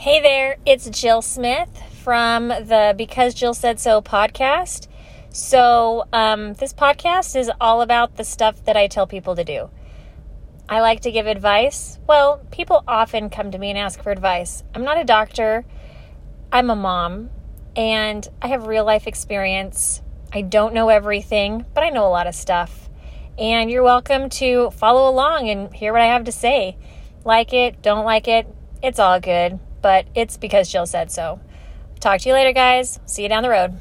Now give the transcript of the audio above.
Hey there, it's Jill Smith from the Because Jill Said So podcast. So, um, this podcast is all about the stuff that I tell people to do. I like to give advice. Well, people often come to me and ask for advice. I'm not a doctor, I'm a mom, and I have real life experience. I don't know everything, but I know a lot of stuff. And you're welcome to follow along and hear what I have to say. Like it, don't like it, it's all good, but it's because Jill said so. Talk to you later, guys. See you down the road.